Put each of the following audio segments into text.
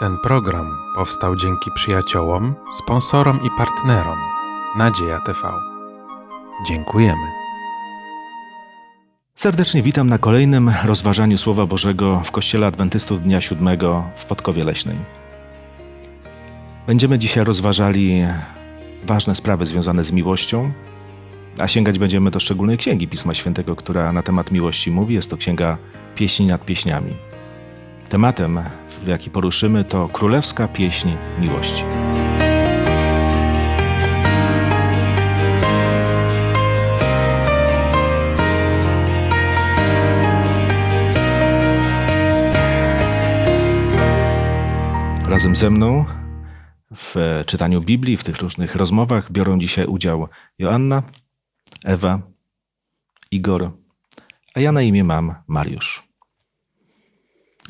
Ten program powstał dzięki przyjaciołom, sponsorom i partnerom Nadzieja TV. Dziękujemy. Serdecznie witam na kolejnym rozważaniu Słowa Bożego w Kościele Adwentystów Dnia Siódmego w Podkowie Leśnej. Będziemy dzisiaj rozważali ważne sprawy związane z miłością, a sięgać będziemy do szczególnej księgi Pisma Świętego, która na temat miłości mówi. Jest to księga Pieśni nad Pieśniami. Tematem, jaki poruszymy, to królewska pieśń miłości. Razem ze mną w czytaniu Biblii, w tych różnych rozmowach biorą dzisiaj udział Joanna, Ewa, Igor, a ja na imię mam Mariusz.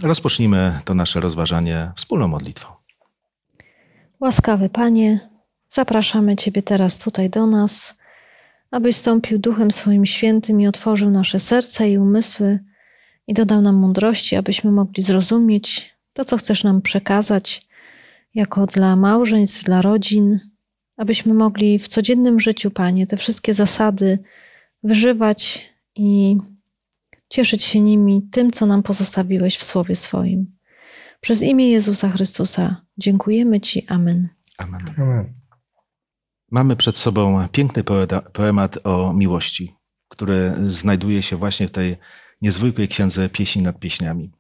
Rozpocznijmy to nasze rozważanie wspólną modlitwą. Łaskawy Panie, zapraszamy Ciebie teraz tutaj do nas, abyś stąpił Duchem swoim świętym i otworzył nasze serca i umysły i dodał nam mądrości, abyśmy mogli zrozumieć to, co chcesz nam przekazać, jako dla małżeństw, dla rodzin, abyśmy mogli w codziennym życiu, Panie, te wszystkie zasady wyżywać i cieszyć się nimi, tym, co nam pozostawiłeś w Słowie swoim. Przez imię Jezusa Chrystusa dziękujemy Ci. Amen. Amen. Amen. Mamy przed sobą piękny poemat o miłości, który znajduje się właśnie w tej niezwykłej księdze Pieśni nad Pieśniami.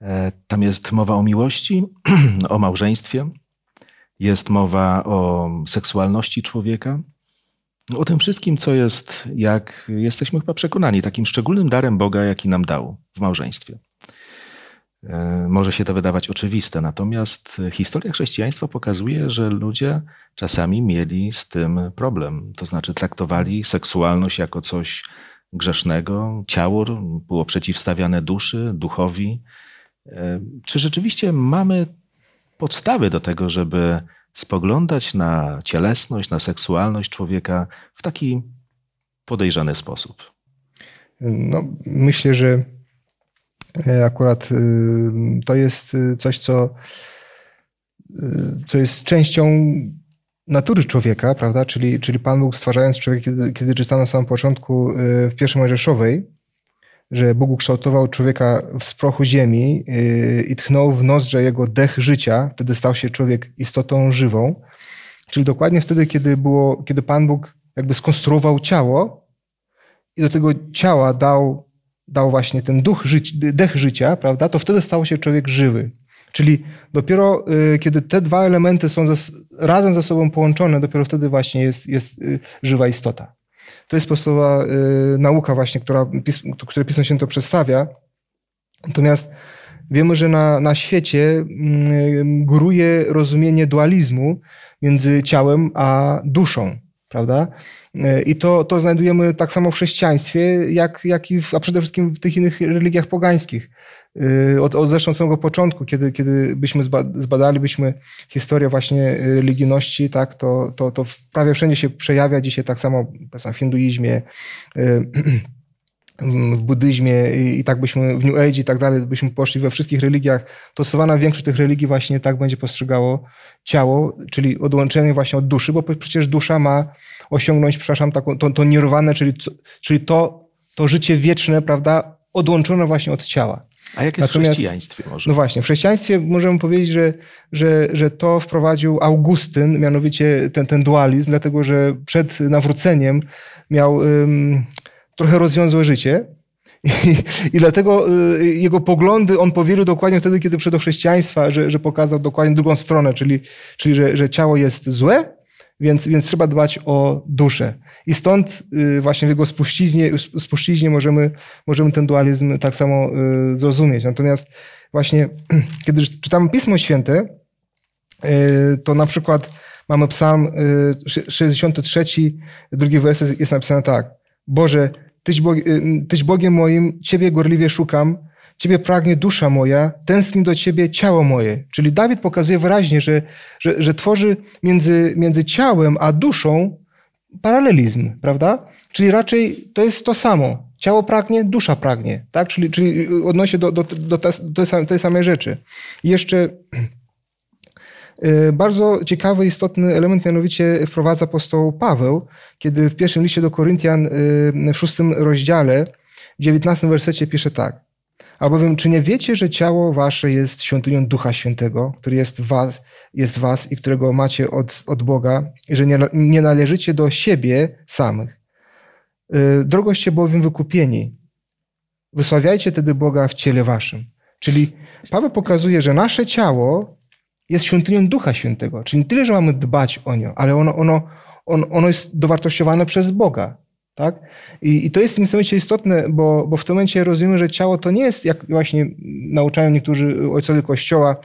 E, tam jest mowa o miłości, o małżeństwie, jest mowa o seksualności człowieka, o tym wszystkim, co jest, jak jesteśmy chyba przekonani, takim szczególnym darem Boga, jaki nam dał w małżeństwie. E, może się to wydawać oczywiste, natomiast historia chrześcijaństwa pokazuje, że ludzie czasami mieli z tym problem. To znaczy traktowali seksualność jako coś grzesznego, ciało było przeciwstawiane duszy, duchowi. E, czy rzeczywiście mamy podstawy do tego, żeby spoglądać na cielesność, na seksualność człowieka w taki podejrzany sposób? No, myślę, że e, akurat y, to jest y, coś, co, y, co jest częścią natury człowieka, prawda? Czyli, czyli Pan Bóg stwarzając człowieka, kiedy, kiedy na samym początku w pierwszej Mojżeszowej, że Bóg ukształtował człowieka z prochu ziemi yy, i tchnął w nozdrze jego dech życia, wtedy stał się człowiek istotą żywą. Czyli dokładnie wtedy, kiedy, było, kiedy Pan Bóg jakby skonstruował ciało i do tego ciała dał, dał właśnie ten duch życi, dech życia, prawda, to wtedy stał się człowiek żywy. Czyli dopiero yy, kiedy te dwa elementy są razem ze sobą połączone, dopiero wtedy właśnie jest, jest yy, żywa istota. To jest podstawowa y, nauka właśnie, która, które Pismo się to przedstawia. Natomiast wiemy, że na, na świecie y, góruje rozumienie dualizmu między ciałem a duszą, prawda? Y, I to, to znajdujemy tak samo w chrześcijaństwie, jak, jak i w, a przede wszystkim w tych innych religiach pogańskich. Y, od, od zresztą samego początku, kiedy, kiedy byśmy zbadalibyśmy historię właśnie religijności, tak, to, to, to prawie wszędzie się przejawia dzisiaj tak samo w hinduizmie, y, w buddyzmie i, tak byśmy w New Age i tak dalej, byśmy poszli we wszystkich religiach, to stosowana większość tych religii właśnie tak będzie postrzegało ciało, czyli odłączenie właśnie od duszy, bo przecież dusza ma osiągnąć, przepraszam, taką, to, to nirwane, czyli, czyli to, to życie wieczne, prawda, odłączone właśnie od ciała. A jak jest Natomiast, w chrześcijaństwie może? No właśnie, w chrześcijaństwie możemy powiedzieć, że, że, że to wprowadził Augustyn, mianowicie ten, ten dualizm, dlatego że przed nawróceniem miał um, trochę rozwiązłe życie. I, I, dlatego y, jego poglądy on powielił dokładnie wtedy, kiedy przyszedł do chrześcijaństwa, że, że pokazał dokładnie drugą stronę, czyli, czyli że, że ciało jest złe, więc, więc trzeba dbać o duszę. I stąd y, właśnie w jego spuściźnie, spuściźnie możemy, możemy ten dualizm tak samo y, zrozumieć. Natomiast właśnie, kiedy czytamy Pismo Święte, y, to na przykład mamy psalm 63, drugi werset jest napisane tak. Boże, Tyś, Tyś Bogiem moim, Ciebie gorliwie szukam, Ciebie pragnie dusza moja, tęskni do Ciebie ciało moje. Czyli Dawid pokazuje wyraźnie, że, że, że tworzy między, między ciałem a duszą paralelizm, prawda? Czyli raczej to jest to samo. Ciało pragnie, dusza pragnie, tak? Czyli, czyli odnosi do, do, do, do tej, samej rzeczy. I jeszcze y, bardzo ciekawy, istotny element mianowicie wprowadza apostoł Paweł, kiedy w pierwszym liście do Koryntian y, w szóstym rozdziale, w dziewiętnastym wersecie pisze tak. Albowiem, czy nie wiecie, że ciało wasze jest świątynią Ducha Świętego, który jest was, jest was i którego macie od, od Boga, i że nie, nie należycie do siebie samych? Y, drogoście bowiem wykupieni. Wysławiajcie tedy Boga w ciele waszym. Czyli Paweł pokazuje, że nasze ciało jest świątynią Ducha Świętego. Czyli nie tyle, że mamy dbać o nie, ale ono, ono, ono jest dowartościowane przez Boga. Tak? I, I, to jest niesamowicie istotne, bo, bo w tym momencie rozumiemy, że ciało to nie jest, jak właśnie nauczają niektórzy ojcowie Kościoła,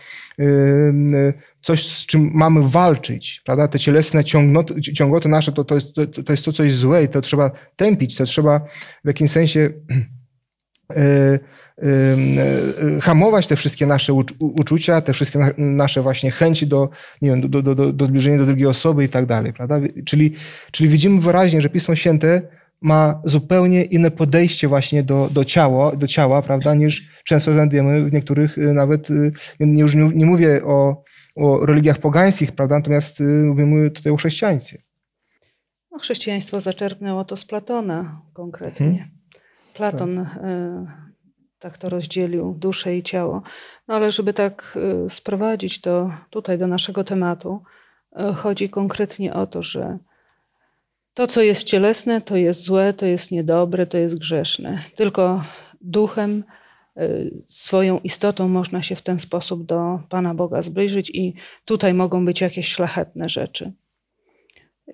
coś, z czym mamy walczyć. Prawda? Te cielesne ciągoty nasze to, to, jest, to, to jest to coś złe i to trzeba tępić, to trzeba w jakimś sensie yy, hamować te wszystkie nasze uczucia, te wszystkie nasze właśnie chęci do, nie wiem, do, do, do, do zbliżenia do drugiej osoby i tak dalej. Prawda? Czyli, czyli widzimy wyraźnie, że Pismo Święte ma zupełnie inne podejście właśnie do, do, ciała, do ciała, prawda, niż często znajdujemy w niektórych y, nawet, y, nie, już nie, nie mówię o, o religiach pogańskich, prawda, natomiast y, mówimy tutaj o chrześcijaństwie. No, chrześcijaństwo zaczerpnęło to z Platona konkretnie. Hmm. Platon tak. Tak to rozdzielił, duszę i ciało. No ale żeby tak sprowadzić to tutaj do naszego tematu, chodzi konkretnie o to, że to, co jest cielesne, to jest złe, to jest niedobre, to jest grzeszne. Tylko duchem, y, swoją istotą można się w ten sposób do Pana Boga zbliżyć, i tutaj mogą być jakieś szlachetne rzeczy.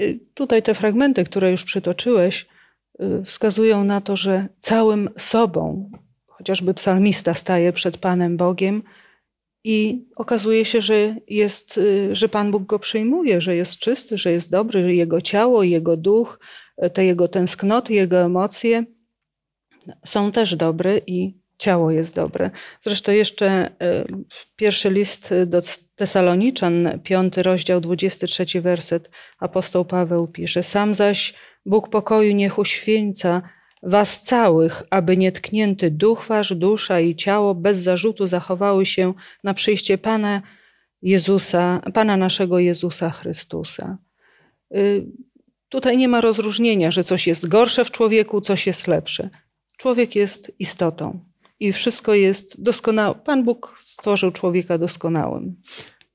Y, tutaj te fragmenty, które już przytoczyłeś, y, wskazują na to, że całym sobą, chociażby psalmista staje przed Panem Bogiem i okazuje się, że, jest, y, że Pan Bóg go przyjmuje, że jest czysty, że jest dobry, że jego ciało, jego duch, te jego tęsknoty, jego emocje są też dobre i ciało jest dobre. Zresztą jeszcze y, pierwszy list do Tesaloniczan, piąty rozdział, 23 werset, apostoł Paweł pisze: Sam zaś Bóg pokoju niech uświęca was całych, aby nietknięty duch wasz, dusza i ciało bez zarzutu zachowały się na przyjście Pana Jezusa, Pana naszego Jezusa Chrystusa. Y, tutaj nie ma rozróżnienia, że coś jest gorsze w człowieku, coś jest lepsze. Człowiek jest istotą i wszystko jest doskonałe. Pan Bóg stworzył człowieka doskonałym.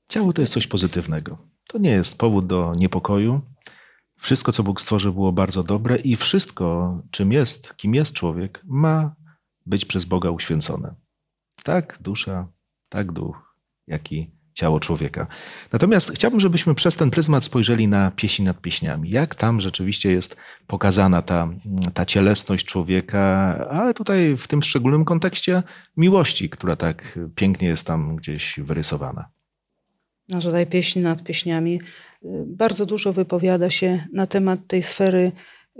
Ciało to jest coś pozytywnego. To nie jest powód do niepokoju, wszystko, co Bóg stworzył, było bardzo dobre i wszystko, czym jest, kim jest człowiek, ma być przez Boga uświęcone. Tak dusza, tak duch, jak i ciało człowieka. Natomiast chciałbym, żebyśmy przez ten pryzmat spojrzeli na pieśni nad pieśniami. Jak tam rzeczywiście jest pokazana ta, ta cielesność człowieka, ale tutaj w tym szczególnym kontekście miłości, która tak pięknie jest tam gdzieś wyrysowana. No tutaj pieśń nad pieśniami bardzo dużo wypowiada się na temat tej sfery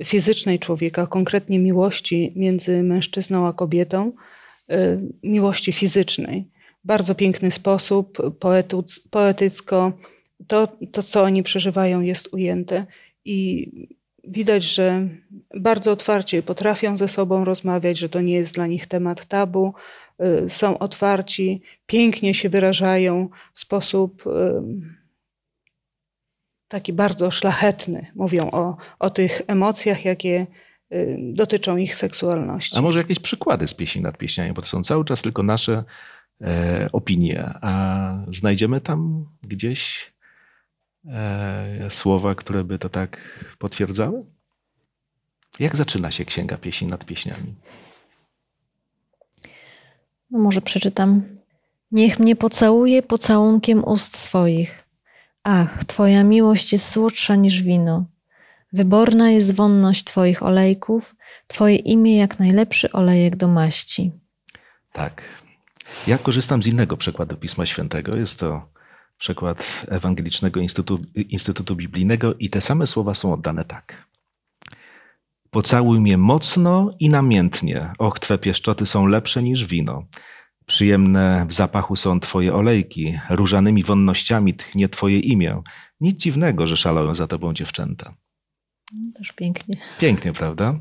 fizycznej człowieka, konkretnie miłości między mężczyzną a kobietą, y, miłości fizycznej. Bardzo piękny sposób, poetycko, to, to co oni przeżywają, jest ujęte i widać, że bardzo otwarcie potrafią ze sobą rozmawiać, że to nie jest dla nich temat tabu, y, są otwarci, pięknie się wyrażają w sposób taki bardzo szlachetny. Mówią o, o tych emocjach, jakie y, dotyczą ich seksualności. A może jakieś przykłady z pieśni nad pieśniami, bo to są cały czas tylko nasze e, opinie, a znajdziemy tam gdzieś e, słowa, które by to tak potwierdzały? Jak zaczyna się Księga Pieśni nad Pieśniami? No może przeczytam. Niech mnie pocałuje pocałunkiem ust swoich Ach, Twoja miłość jest słodsza niż wino. Wyborna jest wonność Twoich olejków, Twoje imię jak najlepszy olejek do maści. Tak. Ja korzystam z innego przekładu Pisma Świętego. Jest to przekład Ewangelicznego Instytutu, Instytutu Biblijnego i te same słowa są oddane tak. Pocałuj mnie mocno i namiętnie. Och, Twe pieszczoty są lepsze niż wino. Przyjemne w zapachu są Twoje olejki, różanymi wonnościami tchnie Twoje imię. Nic dziwnego, że szalają za Tobą dziewczęta. No, też pięknie. Pięknie, prawda?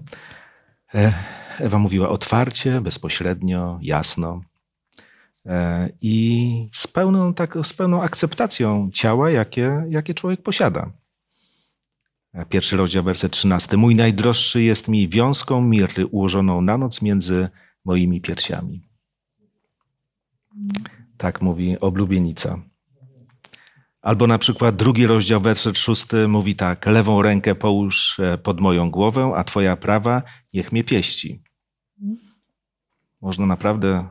E, Ewa mówiła otwarcie, bezpośrednio, jasno e, i z pełną, tak, z pełną akceptacją ciała, jakie, jakie człowiek posiada. E, pierwszy rozdział, werset 13. Mój najdroższy jest mi wiązką mirry ułożoną na noc między moimi piersiami. Tak mówi oblubienica. Albo na przykład drugi rozdział, werset szósty mówi tak: Lewą rękę połóż e, pod moją głowę, a twoja prawa niech mnie pieści. Można naprawdę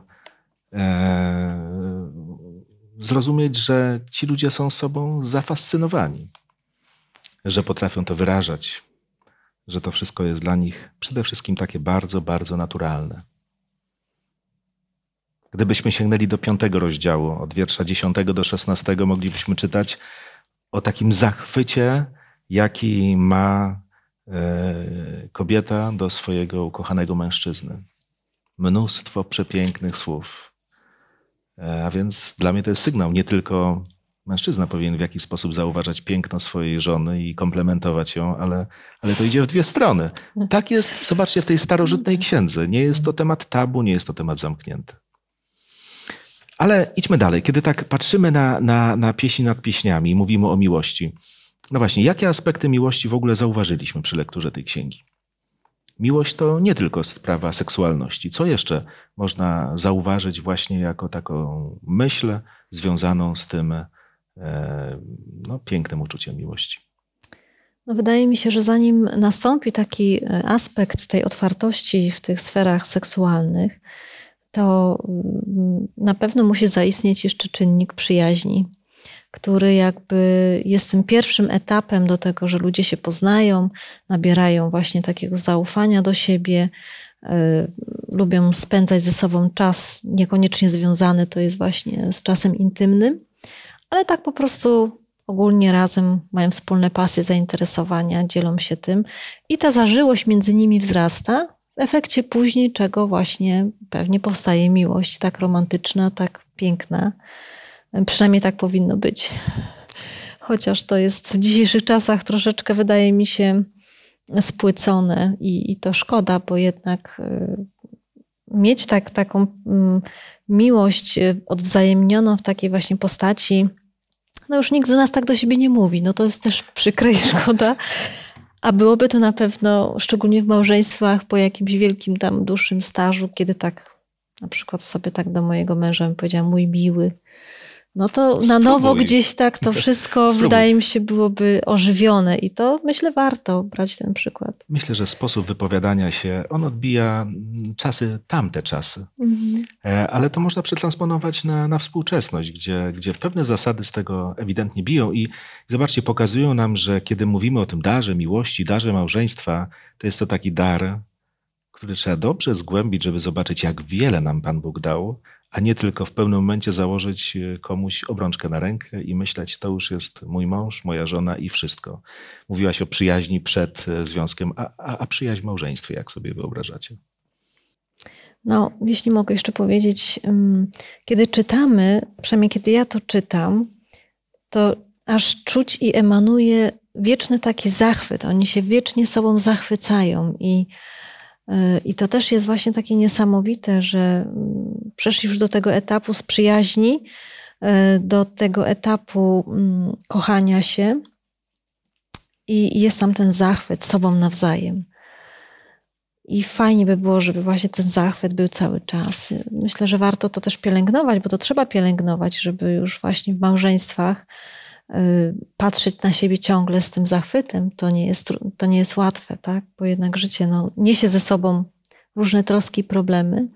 e, zrozumieć, że ci ludzie są sobą zafascynowani, że potrafią to wyrażać, że to wszystko jest dla nich przede wszystkim takie bardzo, bardzo naturalne. Gdybyśmy sięgnęli do piątego rozdziału, od wiersza dziesiątego do szesnastego, moglibyśmy czytać o takim zachwycie, jaki ma e, kobieta do swojego ukochanego mężczyzny. Mnóstwo przepięknych słów. E, a więc dla mnie to jest sygnał. Nie tylko mężczyzna powinien w jakiś sposób zauważać piękno swojej żony i komplementować ją, ale, ale to idzie w dwie strony. Tak jest, zobaczcie, w tej starożytnej księdze. Nie jest to temat tabu, nie jest to temat zamknięty. Ale idźmy dalej. Kiedy tak patrzymy na, na, na pieśni nad pieśniami, mówimy o miłości. No właśnie, jakie aspekty miłości w ogóle zauważyliśmy przy lekturze tej księgi? Miłość to nie tylko sprawa seksualności. Co jeszcze można zauważyć właśnie jako taką myśl związaną z tym e, no, pięknym uczuciem miłości? No wydaje mi się, że zanim nastąpi taki e, aspekt tej otwartości w tych sferach seksualnych, to mm, na pewno musi zaistnieć jeszcze czynnik przyjaźni, który jakby jest tym pierwszym etapem do tego, że ludzie się poznają, nabierają właśnie takiego zaufania do siebie, y, lubią spędzać ze sobą czas niekoniecznie związany to jest właśnie z czasem intymnym, ale tak po prostu ogólnie razem mają wspólne pasje, zainteresowania, dzielą się tym i ta zażyłość między nimi wzrasta, w efekcie później czego właśnie pewnie powstaje miłość tak romantyczna, tak piękna. Przynajmniej tak powinno być. Chociaż to jest w dzisiejszych czasach troszeczkę, wydaje mi się, spłycone i, i to szkoda, bo jednak y, mieć tak, taką mm, miłość y, odwzajemnioną w takiej właśnie postaci, no już nikt z nas tak do siebie nie mówi. No to jest też przykre i szkoda. A byłoby to na pewno, szczególnie w małżeństwach, po jakimś wielkim tam dłuższym stażu, kiedy tak na przykład sobie tak do mojego męża powiedziałam, mój miły, no to Spróbuj. na nowo gdzieś tak to wszystko wydaje mi się byłoby ożywione i to myślę warto brać ten przykład. Myślę, że sposób wypowiadania się, on odbija czasy, tamte czasy, mhm. E, ale to można przetransponować na, na współczesność, gdzie, gdzie pewne zasady z tego ewidentnie biją i zobaczcie, pokazują nam, że kiedy mówimy o tym darze miłości, darze małżeństwa, to jest to taki dar, który trzeba dobrze zgłębić, żeby zobaczyć, jak wiele nam Pan Bóg dał, a nie tylko w pewnym momencie założyć e, komuś obrączkę na rękę i myśleć, to już jest mój mąż, moja żona i wszystko. Mówiłaś o przyjaźni przed e, związkiem, a, a, a przyjaźń w małżeństwie, jak sobie wyobrażacie? No, jeśli mogę jeszcze powiedzieć, kiedy czytamy, przynajmniej kiedy ja to czytam, to aż czuć i emanuje wieczny taki zachwyt. Oni się wiecznie sobą zachwycają i i to też jest właśnie takie niesamowite, że mm, przeszli już do tego etapu z przyjaźni, e, do tego etapu mm, kochania się i jest tam ten zachwyt sobą nawzajem. I fajnie by było, żeby właśnie ten zachwyt był cały czas. Myślę, że warto to też pielęgnować, bo to trzeba pielęgnować, żeby już właśnie w małżeństwach patrzeć na siebie ciągle z tym zachwytem, to nie jest, to nie jest łatwe, tak? Bo jednak życie no, niesie ze sobą różne troski i problemy.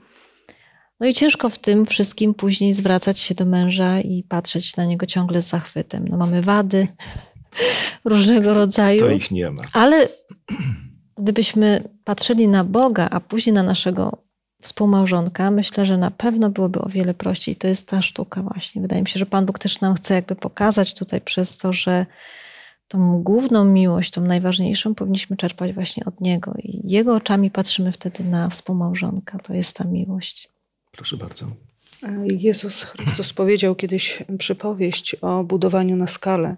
No i ciężko w tym wszystkim później zwracać się do męża i patrzeć na niego ciągle z zachwytem. No mamy wady różnego rodzaju. To ich nie ma. Ale gdybyśmy patrzyli na Boga, a później na naszego współmałżonka, myślę, że na pewno byłoby o wiele prościej. To jest ta sztuka właśnie. Wydaje mi się, że Pan Bóg też nam chce jakby pokazać tutaj przez to, że tą główną miłość, tą najważniejszą powinniśmy czerpać właśnie od Niego. I Jego oczami patrzymy wtedy na współmałżonka. To jest ta miłość. Proszę bardzo. Jezus Chrystus powiedział kiedyś przypowieść o budowaniu na skalę.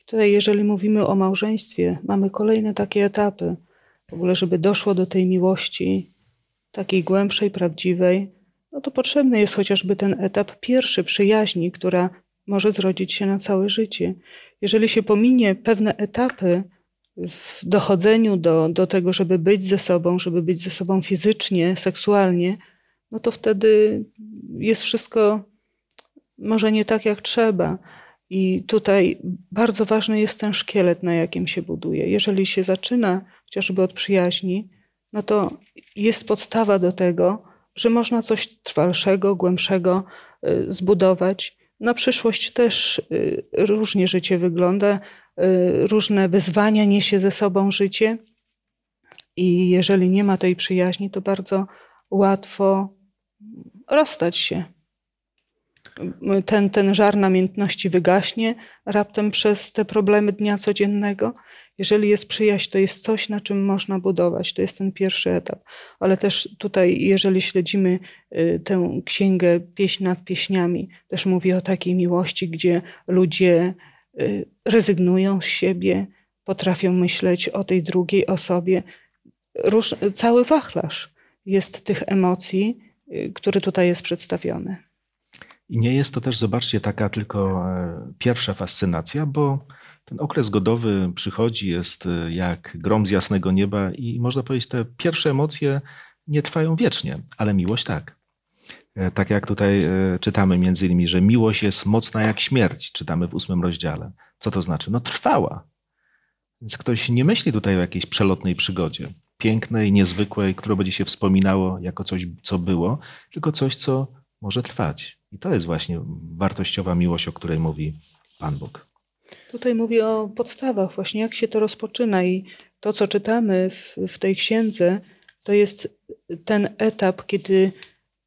I tutaj, jeżeli mówimy o małżeństwie, mamy kolejne takie etapy. W ogóle, żeby doszło do tej miłości, takiej głębszej, prawdziwej, no to potrzebny jest chociażby ten etap pierwszy przyjaźni, która może zrodzić się na całe życie. Jeżeli się pominie pewne etapy w dochodzeniu do, do tego, żeby być ze sobą, żeby być ze sobą fizycznie, seksualnie, no to wtedy jest wszystko może nie tak, jak trzeba. I tutaj bardzo ważny jest ten szkielet, na jakim się buduje. Jeżeli się zaczyna chociażby od przyjaźni, no to jest podstawa do tego, że można coś trwalszego, głębszego y, zbudować. Na przyszłość też y, różnie życie wygląda, y, różne wyzwania niesie ze sobą życie. I jeżeli nie ma tej przyjaźni, to bardzo łatwo rozstać się ten, ten żar namiętności wygaśnie raptem przez te problemy dnia codziennego. Jeżeli jest przyjaźń, to jest coś, na czym można budować. To jest ten pierwszy etap. Ale też tutaj, jeżeli śledzimy y, tę księgę Pieśń nad pieśniami, też mówi o takiej miłości, gdzie ludzie y, rezygnują z siebie, potrafią myśleć o tej drugiej osobie. Róż, cały wachlarz jest tych emocji, y, który tutaj jest przedstawiony. I nie jest to też, zobaczcie, taka tylko e, pierwsza fascynacja, bo ten okres godowy przychodzi, jest e, jak grom z jasnego nieba i można powiedzieć, te pierwsze emocje nie trwają wiecznie, ale miłość tak. E, tak jak tutaj czytamy między innymi, że miłość jest mocna jak śmierć, czytamy w ósmym rozdziale. Co to znaczy? No trwała. Więc ktoś nie myśli tutaj o jakiejś przelotnej przygodzie, pięknej, niezwykłej, którą będzie się wspominało jako coś, co było, tylko coś, co może trwać. I to jest właśnie wartościowa miłość, o której mówi Pan Bóg. Tutaj mówi o podstawach, właśnie jak się to rozpoczyna i to, co czytamy w, w tej księdze, to jest ten etap, kiedy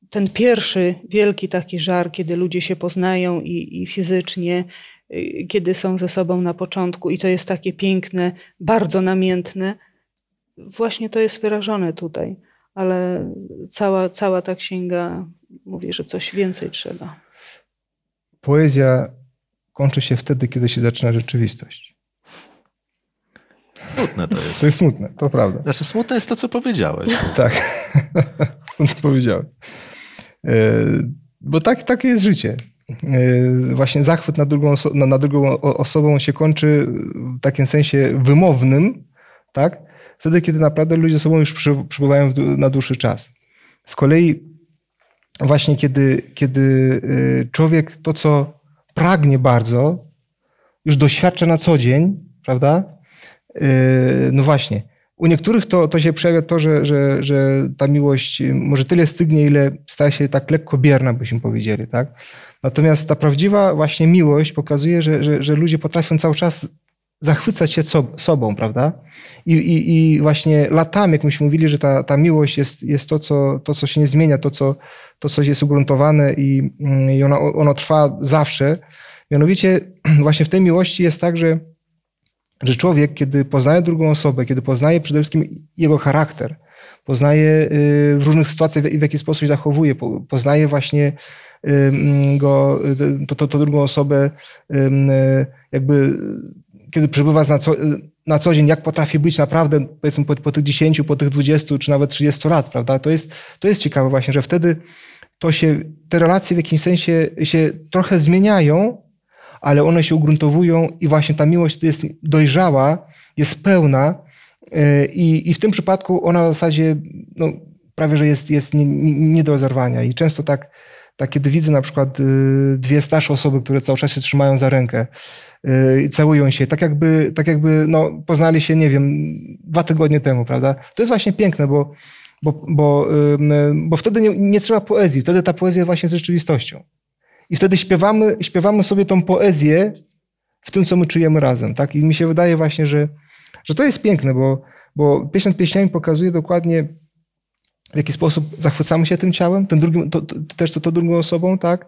ten pierwszy wielki taki żar, kiedy ludzie się poznają i, i fizycznie, y, kiedy są ze sobą na początku, i to jest takie piękne, bardzo namiętne, właśnie to jest wyrażone tutaj. Ale cała, cała ta księga mówi, że coś więcej trzeba. Poezja kończy się wtedy, kiedy się zaczyna rzeczywistość. Smutne to jest. To jest smutne, to prawda. Znaczy smutne jest to, co powiedziałeś. tak, to powiedziałem. E, bo tak, takie jest życie. E, właśnie zachwyt nad drugą, oso nad drugą osobą się kończy w takim sensie wymownym, tak? Wtedy, kiedy naprawdę ludzie ze sobą już przybywają na dłuższy czas. Z kolei właśnie kiedy, kiedy y, człowiek to, co pragnie bardzo, już doświadcza na co dzień, prawda? Y, no właśnie. U niektórych to, to się przejawia to, że, że, że ta miłość może tyle stygnie, ile staje się tak lekko bierna, byśmy powiedzieli, tak? Natomiast ta prawdziwa właśnie miłość pokazuje, że, że, że ludzie potrafią cały czas zachwycać się sobą, prawda? I, i, I właśnie latami, jak myśmy mówili, że ta, ta miłość jest, jest to, co, to, co się nie zmienia, to, co, to, co jest ugruntowane i, mm, i ono, ono trwa zawsze. Mianowicie właśnie w tej miłości jest tak, że, że człowiek, kiedy poznaje drugą osobę, kiedy poznaje przede wszystkim jego charakter, poznaje y, w różnych sytuacjach, w jaki sposób się zachowuje, poznaje właśnie y, go, y, to, to, to drugą osobę, jakby kiedy przebywa na co, na co dzień, jak potrafi być naprawdę, powiedzmy, po, po tych 10, po tych 20 czy nawet 30 lat, prawda? To jest, to jest ciekawe właśnie, że wtedy to się, te relacje w jakimś sensie się trochę zmieniają, ale one się ugruntowują i właśnie ta miłość jest dojrzała, jest pełna e, i, i w tym przypadku ona w zasadzie no, prawie, że jest, jest nie, nie do zerwania i często tak, tak kiedy widzę na przykład y, dwie starsze osoby, które cały czas się trzymają za rękę, Y, całują się, tak jakby, tak jakby no, poznali się, nie wiem, dwa tygodnie temu, prawda? To jest właśnie piękne, bo, bo, bo, bo wtedy nie, nie trzeba poezji, wtedy ta poezja właśnie jest rzeczywistością. I wtedy śpiewamy, śpiewamy sobie tą poezję w tym, co my czujemy razem, tak? I mi się wydaje właśnie, że, że to jest piękne, bo, bo pieśń nad pieśniami pokazuje dokładnie, w jaki sposób zachwycamy się tym ciałem, tym drugim, to, to, też to, to drugą osobą, tak?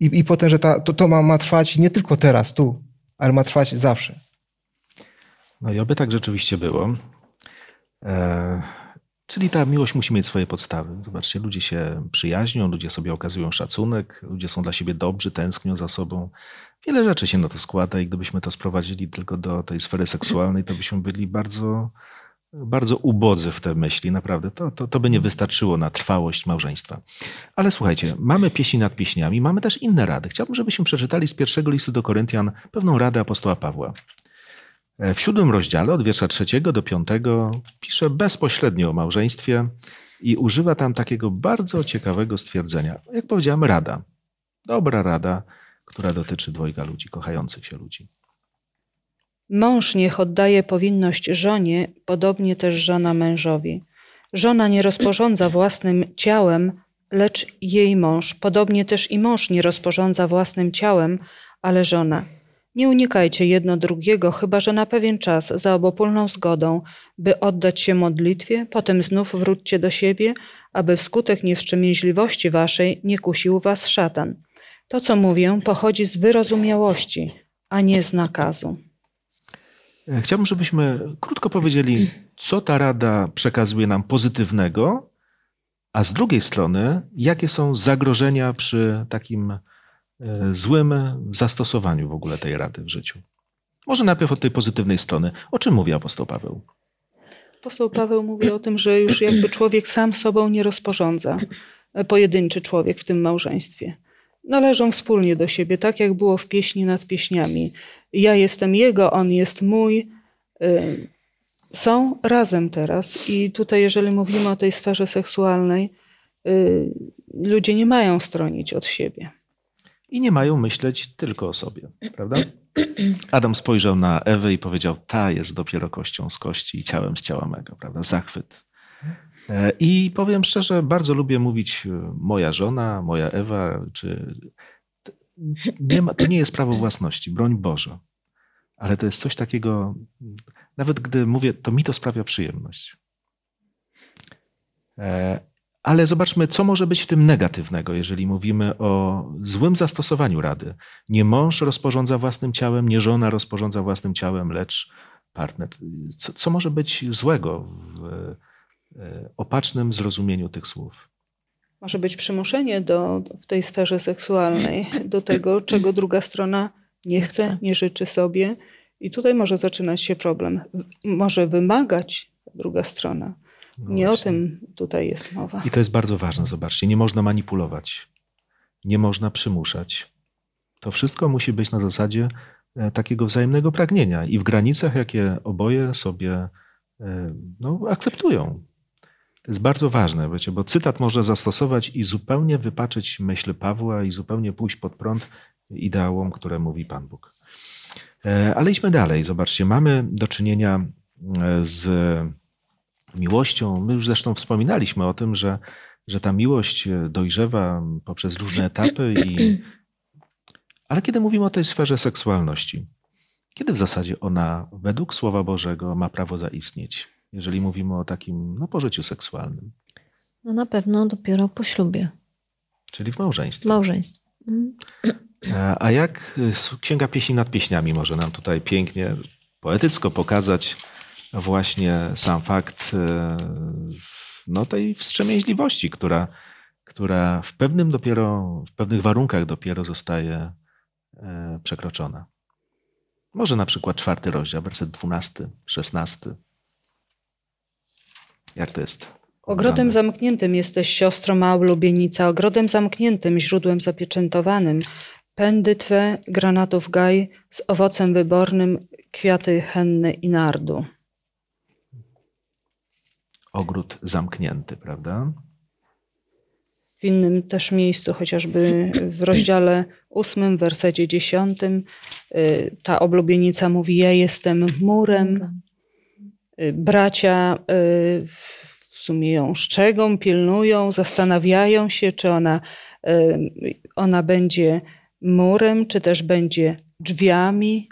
I, i potem, że ta, to, to ma, ma trwać nie tylko teraz, tu, ale ma trwać zawsze. No i oby tak rzeczywiście było. E, czyli ta miłość musi mieć swoje podstawy. Zobaczcie, ludzie się przyjaźnią, ludzie sobie okazują szacunek, ludzie są dla siebie dobrzy, tęsknią za sobą. Wiele rzeczy się na to składa i gdybyśmy to sprowadzili tylko do tej sfery seksualnej, to byśmy byli bardzo bardzo ubodzy w te myśli, naprawdę. To, to, to by nie wystarczyło na trwałość małżeństwa. Ale słuchajcie, mamy pieśni nad pieśniami, mamy też inne rady. Chciałbym, żebyśmy przeczytali z pierwszego listu do Koryntian pewną radę apostoła Pawła. E, W siódmym rozdziale, od wiersza trzeciego do piątego, pisze bezpośrednio o małżeństwie i używa tam takiego bardzo ciekawego stwierdzenia. Jak powiedziałem, rada. Dobra rada, która dotyczy dwojga ludzi, kochających się ludzi. Mąż niech oddaje powinność żonie, podobnie też żona mężowi. Żona nie rozporządza własnym ciałem, lecz jej mąż. Podobnie też i mąż nie rozporządza własnym ciałem, ale żona. Nie unikajcie jedno drugiego, chyba że na pewien czas, za obopólną zgodą, by oddać się modlitwie, potem znów wróćcie do siebie, aby wskutek niewstrzemięźliwości waszej nie kusił was szatan. To, co mówię, pochodzi z wyrozumiałości, a nie z nakazu. E, Chciałbym, żebyśmy krótko powiedzieli, co ta rada przekazuje nam pozytywnego, a z drugiej strony, jakie są zagrożenia przy takim e, złym zastosowaniu w ogóle tej rady w życiu. Może najpierw od tej pozytywnej strony. O czym mówi apostoł Paweł? Apostoł Paweł mówi o tym, że już jakby człowiek sam sobą nie rozporządza, e, pojedynczy człowiek w tym małżeństwie. Należą wspólnie do siebie, tak jak było w pieśni nad pieśniami. Ja jestem jego, on jest mój. Y, Są razem teraz i tutaj, jeżeli mówimy o tej sferze seksualnej, y, ludzie nie mają stronić od siebie. I nie mają myśleć tylko o sobie, prawda? Adam spojrzał na Ewę i powiedział: Ta jest dopiero kością z kości i ciałem z ciała mego, prawda? Zachwyt. E, I powiem szczerze, bardzo lubię mówić e, moja żona, moja Ewa, czy. Nie ma, to nie jest prawo własności, broń Boże. Ale to jest coś takiego, nawet gdy mówię, to mi to sprawia przyjemność. E, Ale zobaczmy, co może być w tym negatywnego, jeżeli mówimy o złym zastosowaniu rady. Nie mąż rozporządza własnym ciałem, nie żona rozporządza własnym ciałem, lecz partner. Co, co może być złego w e, opacznym zrozumieniu tych słów? Może być przymuszenie do, w tej sferze seksualnej do tego, czego druga strona nie chce, nie życzy sobie. I tutaj może zaczynać się problem. Może wymagać druga strona. No Nie o tym tutaj jest mowa. I to jest bardzo ważne, zobaczcie. Nie można manipulować, nie można przymuszać. To wszystko musi być na zasadzie e, takiego wzajemnego pragnienia i w granicach, jakie oboje sobie e, no, akceptują. To jest bardzo ważne, wiecie, bo cytat można zastosować i zupełnie wypaczyć myśl Pawła i zupełnie pójść pod prąd ideałom, które mówi Pan Bóg. E, Ale idźmy dalej. Zobaczcie, mamy do czynienia e, z miłością. My już zresztą wspominaliśmy o tym, że, że ta miłość dojrzewa poprzez różne etapy. I... Ale kiedy mówimy o tej sferze seksualności, kiedy w zasadzie ona według Słowa Bożego ma prawo zaistnieć, jeżeli mówimy o takim no, pożyciu seksualnym, No na pewno dopiero po ślubie, czyli w małżeństwie? małżeństwie. Mhm. A jak y, Księga Pieśni nad Pieśniami może nam tutaj pięknie, poetycko pokazać właśnie sam fakt e, no, tej wstrzemięźliwości, która, która w pewnym dopiero, w pewnych warunkach dopiero zostaje e, przekroczona. Może na przykład czwarty rozdział, werset 12, 16. Jak to jest? Ogrodem obrane? zamkniętym jesteś siostro ma ulubienica, ogrodem zamkniętym, źródłem zapieczętowanym. Pędy twe, granatów gaj, z owocem wybornym, kwiaty henny i nardu. Ogród zamknięty, prawda? W innym też miejscu, chociażby w rozdziale ósmym, wersecie dziesiątym, y, ta oblubienica mówi: Ja jestem murem. Y, Bracia y, w sumie ją szczegą, pilnują, zastanawiają się, czy ona, y, ona będzie murem, czy też będzie drzwiami.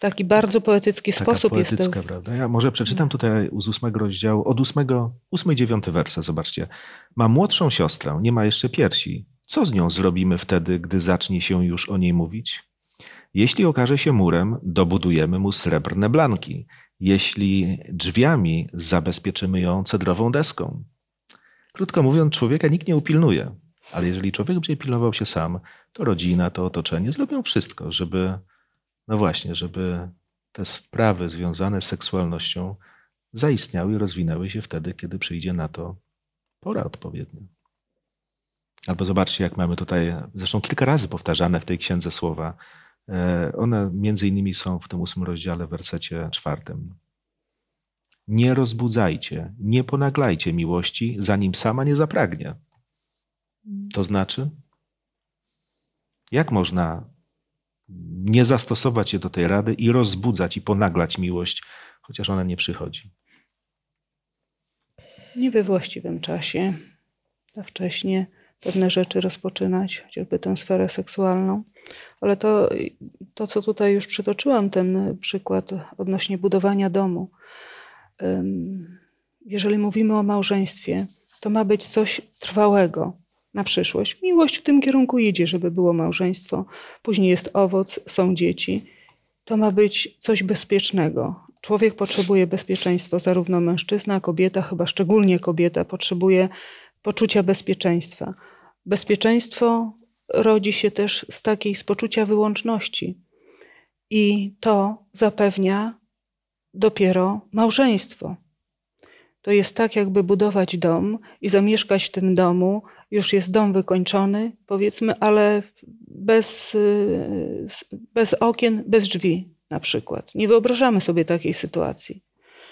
Taki bardzo poetycki Taka sposób jest to. prawda? Ja może przeczytam tutaj z ósmego rozdziału, od ósmego, ósmy dziewiąty wersa, zobaczcie. Ma młodszą siostrę, nie ma jeszcze piersi. Co z nią zrobimy wtedy, gdy zacznie się już o niej mówić? Jeśli okaże się murem, dobudujemy mu srebrne blanki. Jeśli drzwiami, zabezpieczymy ją cedrową deską. Krótko mówiąc, człowieka nikt nie upilnuje. Ale jeżeli człowiek będzie pilnował się sam, to rodzina, to otoczenie zrobią wszystko, żeby, no właśnie, żeby te sprawy związane z seksualnością zaistniały i rozwinęły się wtedy, kiedy przyjdzie na to pora odpowiednia. Albo zobaczcie, jak mamy tutaj, zresztą kilka razy powtarzane w tej księdze słowa. E, one między innymi są w tym ósmym rozdziale, w wersecie czwartym. Nie rozbudzajcie, nie ponaglajcie miłości, zanim sama nie zapragnie. To znaczy, jak można nie zastosować się do tej rady i rozbudzać i ponaglać miłość, chociaż ona nie przychodzi? Nie we właściwym czasie, za wcześnie pewne rzeczy rozpoczynać, chociażby tę sferę seksualną. Ale to, to, co tutaj już przytoczyłam, ten przykład odnośnie budowania domu. Jeżeli mówimy o małżeństwie, to ma być coś trwałego na przyszłość. Miłość w tym kierunku idzie, żeby było małżeństwo. Później jest owoc, są dzieci. To ma być coś bezpiecznego. Człowiek potrzebuje bezpieczeństwa, zarówno mężczyzna, kobieta, chyba szczególnie kobieta, potrzebuje poczucia bezpieczeństwa. Bezpieczeństwo rodzi się też z takiej z poczucia wyłączności. I to zapewnia dopiero małżeństwo. To jest tak, jakby budować dom i zamieszkać w tym domu. Już jest dom wykończony, powiedzmy, ale bez, y, bez okien, bez drzwi na przykład. Nie wyobrażamy sobie takiej sytuacji.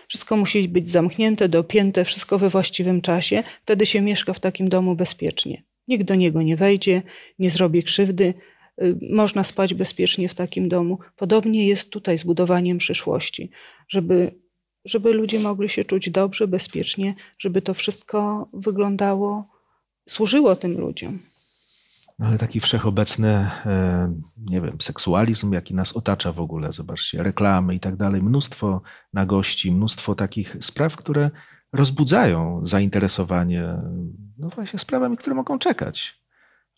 Wszystko musi być zamknięte, dopięte, wszystko we właściwym czasie. Wtedy się mieszka w takim domu bezpiecznie. Nikt do niego nie wejdzie, nie zrobi krzywdy, y, można spać bezpiecznie w takim domu. Podobnie jest tutaj z budowaniem przyszłości, żeby, żeby ludzie mogli się czuć dobrze, bezpiecznie, żeby to wszystko wyglądało, służyło tym ludziom. No ale taki wszechobecny, e, nie wiem, seksualizm, jaki nas otacza w ogóle, zobaczcie, reklamy i tak dalej, mnóstwo nagości, mnóstwo takich spraw, które rozbudzają zainteresowanie no właśnie sprawami, które mogą czekać.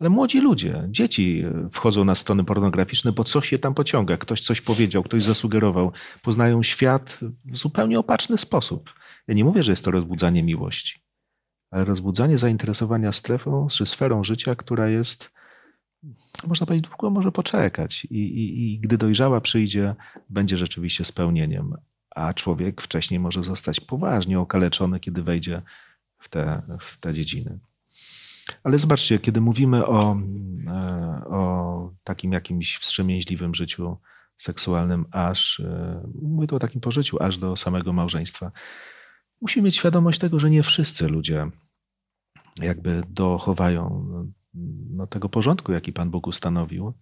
Ale młodzi ludzie, dzieci wchodzą na strony pornograficzne, bo coś je tam pociąga. Ktoś coś powiedział, ktoś zasugerował. Poznają świat w zupełnie opaczny sposób. Ja nie mówię, że jest to rozbudzanie miłości, ale rozbudzanie zainteresowania strefą czy sferą życia, która jest, można powiedzieć, długo może poczekać. I, i, I gdy dojrzała przyjdzie, będzie rzeczywiście spełnieniem. A człowiek wcześniej może zostać poważnie okaleczony, kiedy wejdzie w te, w te dziedziny. Ale zobaczcie, kiedy mówimy o, e, o takim jakimś wstrzemięźliwym życiu seksualnym, aż, e, mówię to o takim pożyciu, aż do samego małżeństwa, musimy mieć świadomość tego, że nie wszyscy ludzie jakby dochowają no, tego porządku, jaki Pan Bóg ustanowił.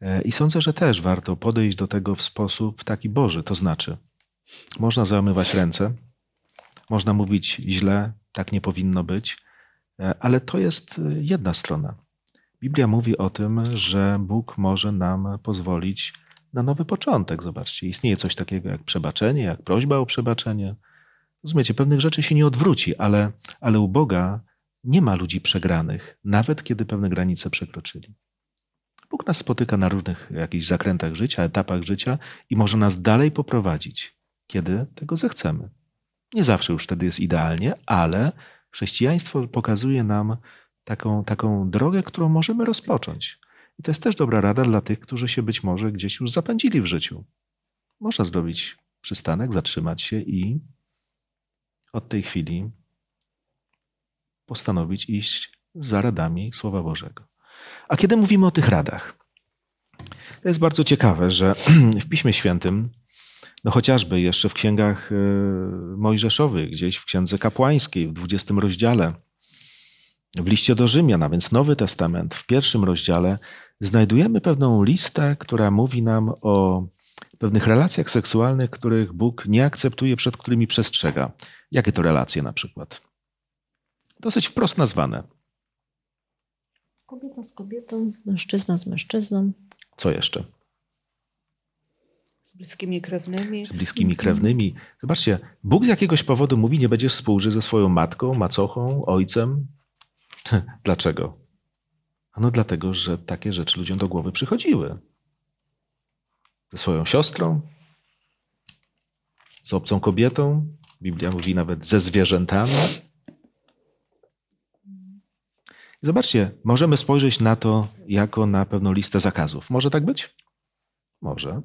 E, I sądzę, że też warto podejść do tego w sposób taki Boży, to znaczy, można załamywać ręce, można mówić źle, tak nie powinno być, e, ale to jest e, jedna strona. Biblia mówi o tym, że Bóg może nam pozwolić na nowy początek. Zobaczcie, istnieje coś takiego jak przebaczenie, jak prośba o przebaczenie. Rozumiecie, pewnych rzeczy się nie odwróci, ale, ale u Boga nie ma ludzi przegranych, nawet kiedy pewne granice przekroczyli. Bóg nas spotyka na różnych jakichś zakrętach życia, etapach życia i może nas dalej poprowadzić, kiedy tego zechcemy. Nie zawsze już wtedy jest idealnie, ale chrześcijaństwo pokazuje nam taką, taką drogę, którą możemy rozpocząć. I to jest też dobra rada dla tych, którzy się być może gdzieś już zapędzili w życiu. Można zrobić przystanek, zatrzymać się i od tej chwili postanowić iść za radami Słowa Bożego. A kiedy mówimy o tych radach, to jest bardzo ciekawe, że w Piśmie Świętym no chociażby jeszcze w księgach e, mojżeszowych, gdzieś w księdze kapłańskiej, w 20 rozdziale, w liście do Rzymian, a więc Nowy Testament, w pierwszym rozdziale, znajdujemy pewną listę, która mówi nam o pewnych relacjach seksualnych, których Bóg nie akceptuje, przed którymi przestrzega. Jakie to relacje na przykład? Dosyć wprost nazwane. Kobieta z kobietą, mężczyzna z mężczyzną. Co jeszcze? Bliskimi krewnymi. Z bliskimi krewnymi. Zobaczcie, Bóg z jakiegoś powodu mówi, nie będziesz współżyć ze swoją matką, macochą, ojcem. Dlaczego? No dlatego, że takie rzeczy ludziom do głowy przychodziły. Ze swoją siostrą, z obcą kobietą, Biblia mówi nawet ze zwierzętami. zobaczcie, możemy spojrzeć na to jako na pewną listę zakazów. Może tak być? Może.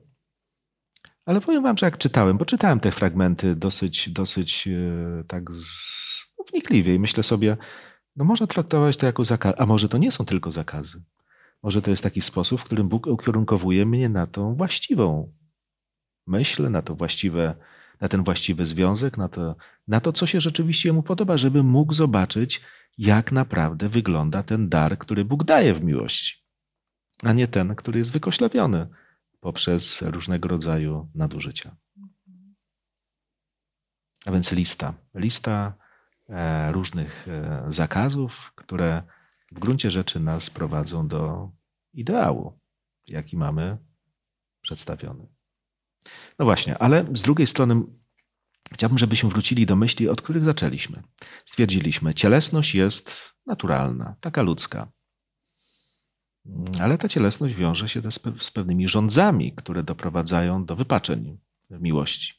Ale powiem wam, że jak czytałem, bo czytałem te fragmenty dosyć, dosyć e, tak z, wnikliwie i myślę sobie, no można traktować to jako zakaz, a może to nie są tylko zakazy. Może to jest taki sposób, w którym Bóg ukierunkowuje mnie na tą właściwą myśl, na to właściwe, na ten właściwy związek, na to, na to, co się rzeczywiście mu podoba, żeby mógł zobaczyć, jak naprawdę wygląda ten dar, który Bóg daje w miłości, a nie ten, który jest wykoślawiony poprzez różnego rodzaju nadużycia. A więc lista. Lista e, różnych e, zakazów, które w gruncie rzeczy nas prowadzą do ideału, jaki mamy przedstawiony. No właśnie, ale z drugiej strony chciałbym, żebyśmy wrócili do myśli, od których zaczęliśmy. Stwierdziliśmy, cielesność jest naturalna, taka ludzka. Ale ta cielesność wiąże się z pewnymi rządzami, które doprowadzają do wypaczeń w miłości.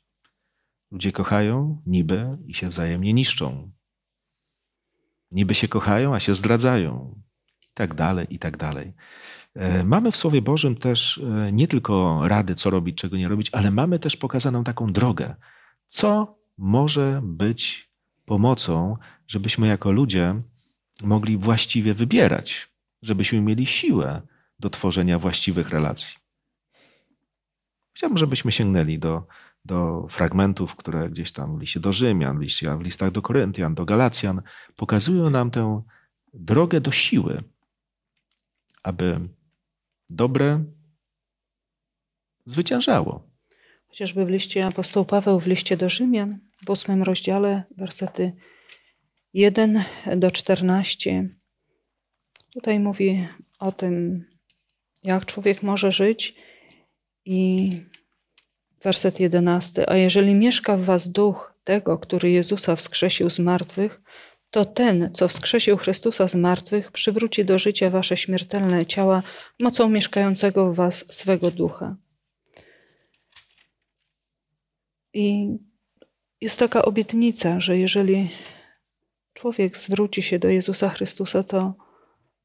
Ludzie kochają niby i się wzajemnie niszczą. Niby się kochają, a się zdradzają. I tak dalej, i tak dalej. E, mamy w Słowie Bożym też e, nie tylko rady, co robić, czego nie robić, ale mamy też pokazaną taką drogę, co może być pomocą, żebyśmy jako ludzie mogli właściwie wybierać, żebyśmy mieli siłę do tworzenia właściwych relacji. Chciałbym, żebyśmy sięgnęli do, do fragmentów, które gdzieś tam w liście do Rzymian, w listach do Koryntian, do Galacjan pokazują nam tę drogę do siły, aby dobre zwyciężało. Chociażby w liście apostoł Paweł, w liście do Rzymian, w ósmym rozdziale, wersety 1 do 14. Tutaj mówi o tym, jak człowiek może żyć i werset 11. A jeżeli mieszka w was duch tego, który Jezusa wskrzesił z martwych, to ten, co wskrzesił Chrystusa z martwych, przywróci do życia wasze śmiertelne ciała mocą mieszkającego w was swego ducha. I jest taka obietnica, że jeżeli człowiek zwróci się do Jezusa Chrystusa, to,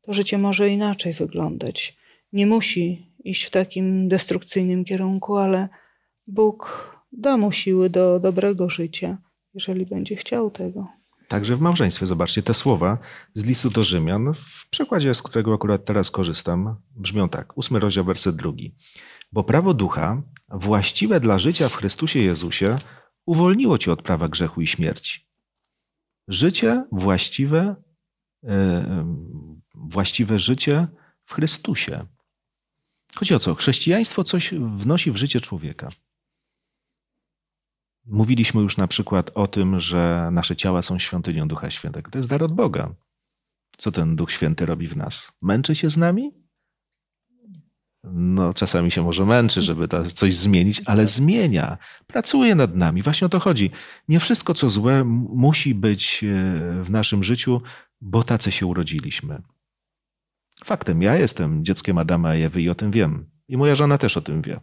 to życie może inaczej wyglądać. Nie musi iść w takim destrukcyjnym kierunku, ale Bóg da mu siły do dobrego życia, jeżeli będzie chciał tego. Także w małżeństwie, zobaczcie, te słowa z listu do Rzymian, w przekładzie, z którego akurat teraz korzystam, brzmią tak. Ósmy rozdział, werset drugi. Bo prawo ducha, właściwe dla życia w Chrystusie Jezusie, uwolniło cię od prawa grzechu i śmierci. Życie właściwe, e, właściwe życie w Chrystusie. Chodzi o co? Chrześcijaństwo coś wnosi w życie człowieka. Mówiliśmy już na przykład o tym, że nasze ciała są świątynią Ducha Świętego. To jest dar od Boga. Co ten Duch Święty robi w nas? Męczy się z nami? No, czasami się może męczy, żeby coś zmienić, ale zmienia, pracuje nad nami. Właśnie o to chodzi. Nie wszystko, co złe, musi być e, w naszym życiu, bo tacy się urodziliśmy. Faktem, ja jestem dzieckiem Adama i Ewy i o tym wiem. I moja żona też o tym wie.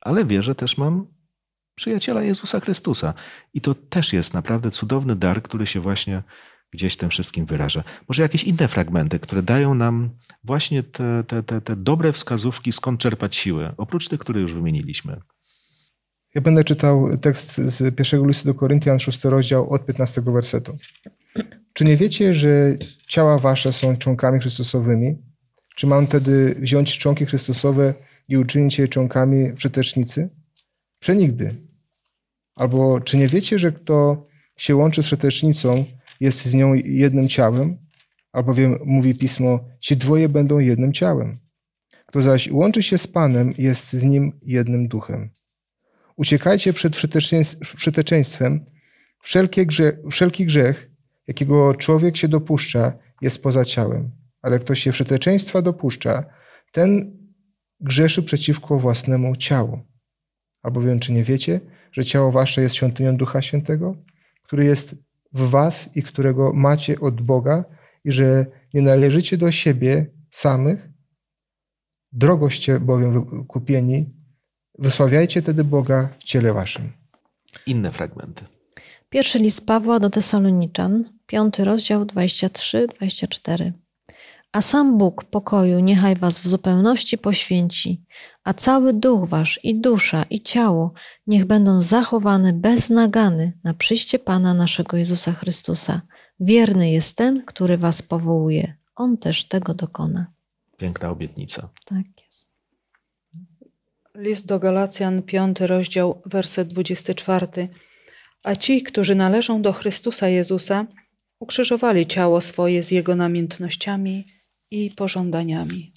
Ale wie, że też mam przyjaciela Jezusa Chrystusa. I to też jest naprawdę cudowny dar, który się właśnie gdzieś tym wszystkim wyraża. Może jakieś inne fragmenty, które dają nam właśnie te, te, te, te dobre wskazówki, skąd czerpać siłę, oprócz tych, które już wymieniliśmy. Ja będę czytał tekst z pierwszego listu do Koryntian, 6 rozdział od 15 wersetu. Czy nie wiecie, że ciała wasze są członkami Chrystusowymi? Czy mam wtedy wziąć członki Chrystusowe i uczynić je członkami przetecznicy? Przenigdy. Albo czy nie wiecie, że kto się łączy z przetecznicą, jest z nią jednym ciałem? Albowiem mówi pismo, ci dwoje będą jednym ciałem. Kto zaś łączy się z Panem, jest z nim jednym duchem. Uciekajcie przed przeteczeństwem. Wszelkie grze, wszelki grzech, jakiego człowiek się dopuszcza, jest poza ciałem. Ale kto się przeteczeństwa dopuszcza, ten grzeszy przeciwko własnemu ciału. Albowiem, czy nie wiecie, że ciało wasze jest świątynią Ducha Świętego, który jest w was i którego macie od Boga i że nie należycie do siebie samych, drogoście bowiem kupieni, wysławiajcie tedy Boga w ciele waszym. Inne fragmenty. Pierwszy list Pawła do Tesaloniczan, piąty rozdział 23-24. A sam Bóg pokoju niechaj was w zupełności poświęci, a cały duch wasz i dusza i ciało niech będą zachowane bez nagany na przyjście Pana naszego Jezusa Chrystusa. Wierny jest ten, który was powołuje. On też tego dokona. Piękna obietnica. Tak jest. List do Galacjan, piąty rozdział, werset 24. A ci, którzy należą do Chrystusa Jezusa, ukrzyżowali ciało swoje z jego namiętnościami i pożądaniami.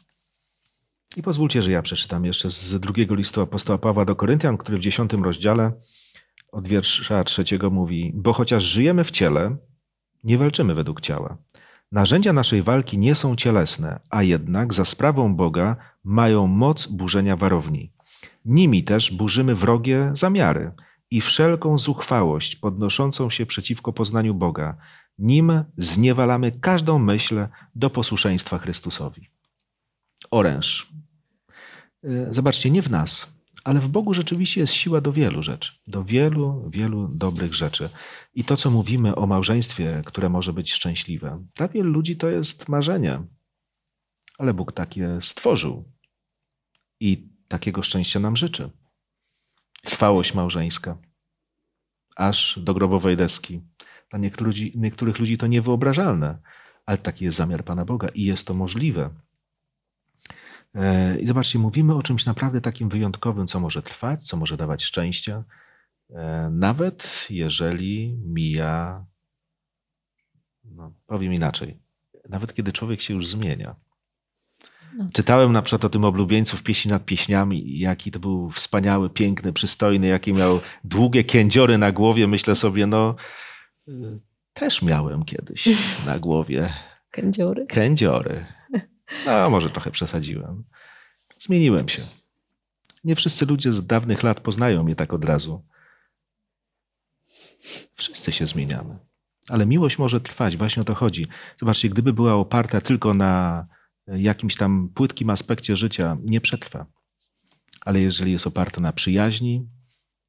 I pozwólcie, że ja przeczytam jeszcze z drugiego listu apostoła Pawła do Koryntian, który w dziesiątym rozdziale od wiersza trzeciego mówi: Bo chociaż żyjemy w ciele, nie walczymy według ciała. Narzędzia naszej walki nie są cielesne, a jednak za sprawą Boga mają moc burzenia warowni. Nimi też burzymy wrogie zamiary i wszelką zuchwałość podnoszącą się przeciwko poznaniu Boga. Nim zniewalamy każdą myśl do posłuszeństwa Chrystusowi. Oręż. Y, Zobaczcie, nie w nas, ale w Bogu rzeczywiście jest siła do wielu rzeczy, do wielu, wielu dobrych rzeczy. I to, co mówimy o małżeństwie, które może być szczęśliwe, dla wielu ludzi to jest marzenie, ale Bóg takie stworzył i takiego szczęścia nam życzy. Trwałość małżeńska, aż do grobowej deski. Dla niektórych ludzi, niektórych ludzi to niewyobrażalne, ale taki jest zamiar Pana Boga i jest to możliwe. E, I zobaczcie, mówimy o czymś naprawdę takim wyjątkowym, co może trwać, co może dawać szczęścia, e, nawet jeżeli mija, no, powiem inaczej, nawet kiedy człowiek się już zmienia. No. Czytałem na przykład o tym oblubieńcu w pieśni nad pieśniami, jaki to był wspaniały, piękny, przystojny, jaki miał długie kędziory na głowie. Myślę sobie, no y, też miałem kiedyś na głowie Kędziory. kędziory. No, może trochę przesadziłem. Zmieniłem się. Nie wszyscy ludzie z dawnych lat poznają mnie tak od razu. Wszyscy się zmieniamy. Ale miłość może trwać, właśnie o to chodzi. Zobaczcie, gdyby była oparta tylko na jakimś tam płytkim aspekcie życia, nie przetrwa. Ale jeżeli jest oparta na przyjaźni,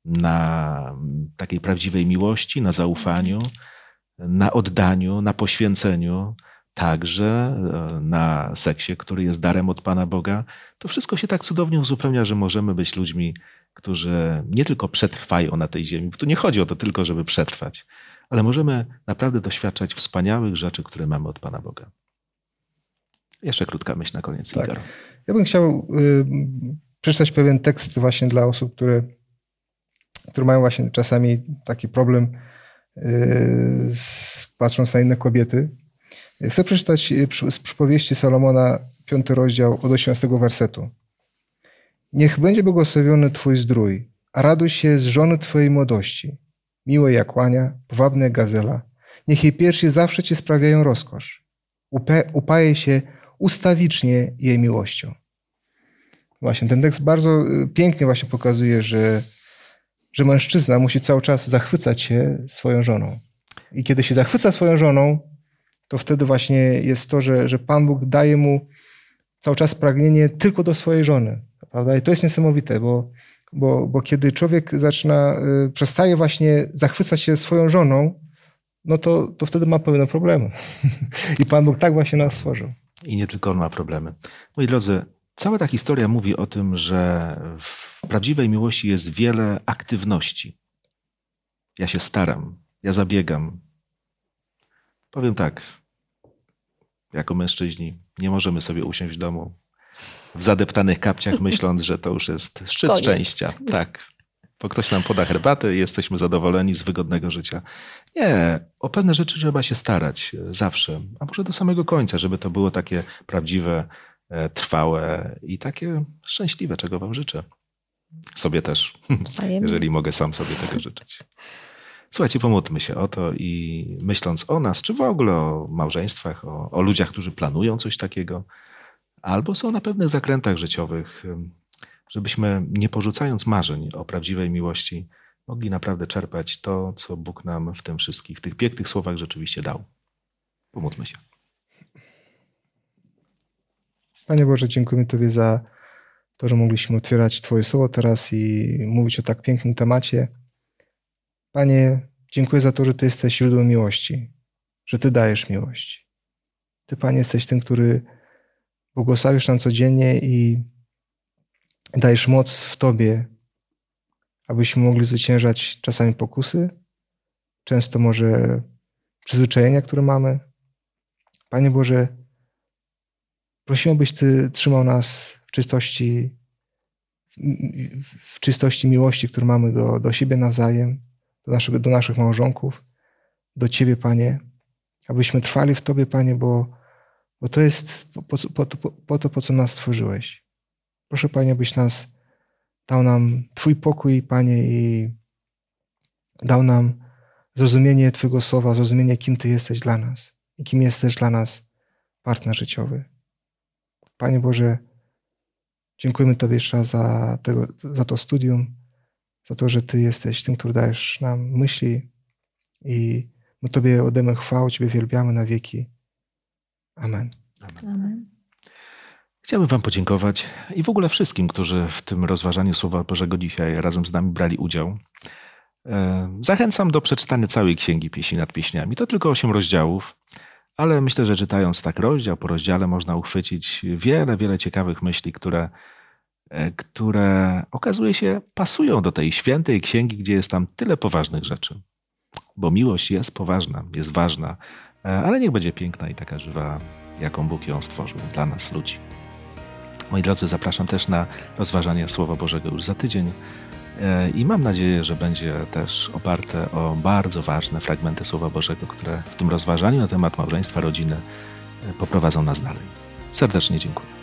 na takiej prawdziwej miłości, na zaufaniu, na oddaniu, na poświęceniu, także e, na seksie, który jest darem od Pana Boga, to wszystko się tak cudownie uzupełnia, że możemy być ludźmi, którzy nie tylko przetrwają na tej ziemi, bo tu nie chodzi o to tylko, żeby przetrwać, ale możemy naprawdę doświadczać wspaniałych rzeczy, które mamy od Pana Boga. Jeszcze krótka myśl na koniec, Tak. Ja bym chciał y, przeczytać pewien tekst właśnie dla osób, które, które mają właśnie czasami taki problem y, z, patrząc na inne kobiety. Chcę przeczytać y, z przypowieści Salomona, piąty rozdział od 18 wersetu. Niech będzie błogosławiony Twój zdrój, a raduj się z żony Twojej młodości. Miłe jak łania, powabne gazela. Niech jej piersi zawsze Ci sprawiają rozkosz. Upe, upaje się ustawicznie jej miłością. Właśnie ten tekst bardzo y, pięknie właśnie pokazuje, że, że mężczyzna musi cały czas zachwycać się swoją żoną. I kiedy się zachwyca swoją żoną, to wtedy właśnie jest to, że, że Pan Bóg daje mu cały czas pragnienie tylko do swojej żony. Prawda? I to jest niesamowite, bo, bo, bo kiedy człowiek zaczyna, y, przestaje właśnie zachwycać się swoją żoną, no to, to wtedy ma pewne problemy. I Pan Bóg tak właśnie nas stworzył. I nie tylko on ma problemy. Moi drodzy, cała ta historia mówi o tym, że w prawdziwej miłości jest wiele aktywności. Ja się staram, ja zabiegam. Powiem tak, jako mężczyźni nie możemy sobie usiąść w domu w zadeptanych kapciach, myśląc, że to już jest szczyt Koniec. szczęścia. Tak. Bo ktoś nam poda herbatę i jesteśmy zadowoleni z wygodnego życia. Nie, o pewne rzeczy trzeba się starać e, zawsze, a może do samego końca, żeby to było takie prawdziwe, e, trwałe i takie szczęśliwe, czego Wam życzę. Sobie też, Wzajemnie. jeżeli mogę sam sobie tego życzyć. Słuchajcie, pomódlmy się o to i myśląc o nas, czy w ogóle o małżeństwach, o, o ludziach, którzy planują coś takiego, albo są na pewnych zakrętach życiowych, żebyśmy nie porzucając marzeń o prawdziwej miłości, mogli naprawdę czerpać to, co Bóg nam w tym wszystkich, tych pięknych słowach rzeczywiście dał. Pomódlmy się. Panie Boże, dziękujemy Tobie za to, że mogliśmy otwierać Twoje słowo teraz i mówić o tak pięknym temacie. Panie, dziękuję za to, że Ty jesteś źródłem miłości, że Ty dajesz miłość. Ty, Panie, jesteś tym, który błogosławisz nam codziennie i dajesz moc w Tobie, abyśmy mogli zwyciężać czasami pokusy, często może przyzwyczajenia, które mamy. Panie Boże, prosimy, byś Ty trzymał nas w czystości, w czystości miłości, którą mamy do, do siebie nawzajem, do, naszego, do naszych małżonków, do Ciebie, Panie, abyśmy trwali w Tobie, Panie, bo, bo to jest po, po, po, po, to, po co nas stworzyłeś. Proszę, Panie, byś nas dał nam Twój pokój, Panie, i dał nam zrozumienie Twojego słowa, zrozumienie, kim Ty jesteś dla nas i kim jest też dla nas partner życiowy. Panie Boże, dziękujemy Tobie jeszcze raz za, tego, za to studium, za to, że Ty jesteś tym, który dajesz nam myśli i my Tobie oddajemy chwałę, Ciebie wielbiamy na wieki. Amen. Amen. Chciałbym Wam podziękować i w ogóle wszystkim, którzy w tym rozważaniu Słowa Bożego dzisiaj razem z nami brali udział. E, Zachęcam do przeczytania całej Księgi Pieśni nad Pieśniami. To tylko osiem rozdziałów, ale myślę, że czytając tak rozdział po rozdziale można uchwycić wiele, wiele ciekawych myśli, które, e, które okazuje się pasują do tej świętej księgi, gdzie jest tam tyle poważnych rzeczy. Bo miłość jest poważna, jest ważna, e, ale niech będzie piękna i taka żywa, jaką Bóg ją stworzył dla nas, ludzi. Moi drodzy, zapraszam też na rozważanie Słowa Bożego już za tydzień. E, I mam nadzieję, że będzie też oparte o bardzo ważne fragmenty Słowa Bożego, które w tym rozważaniu na temat małżeństwa, rodziny e, poprowadzą nas dalej. Serdecznie dziękuję.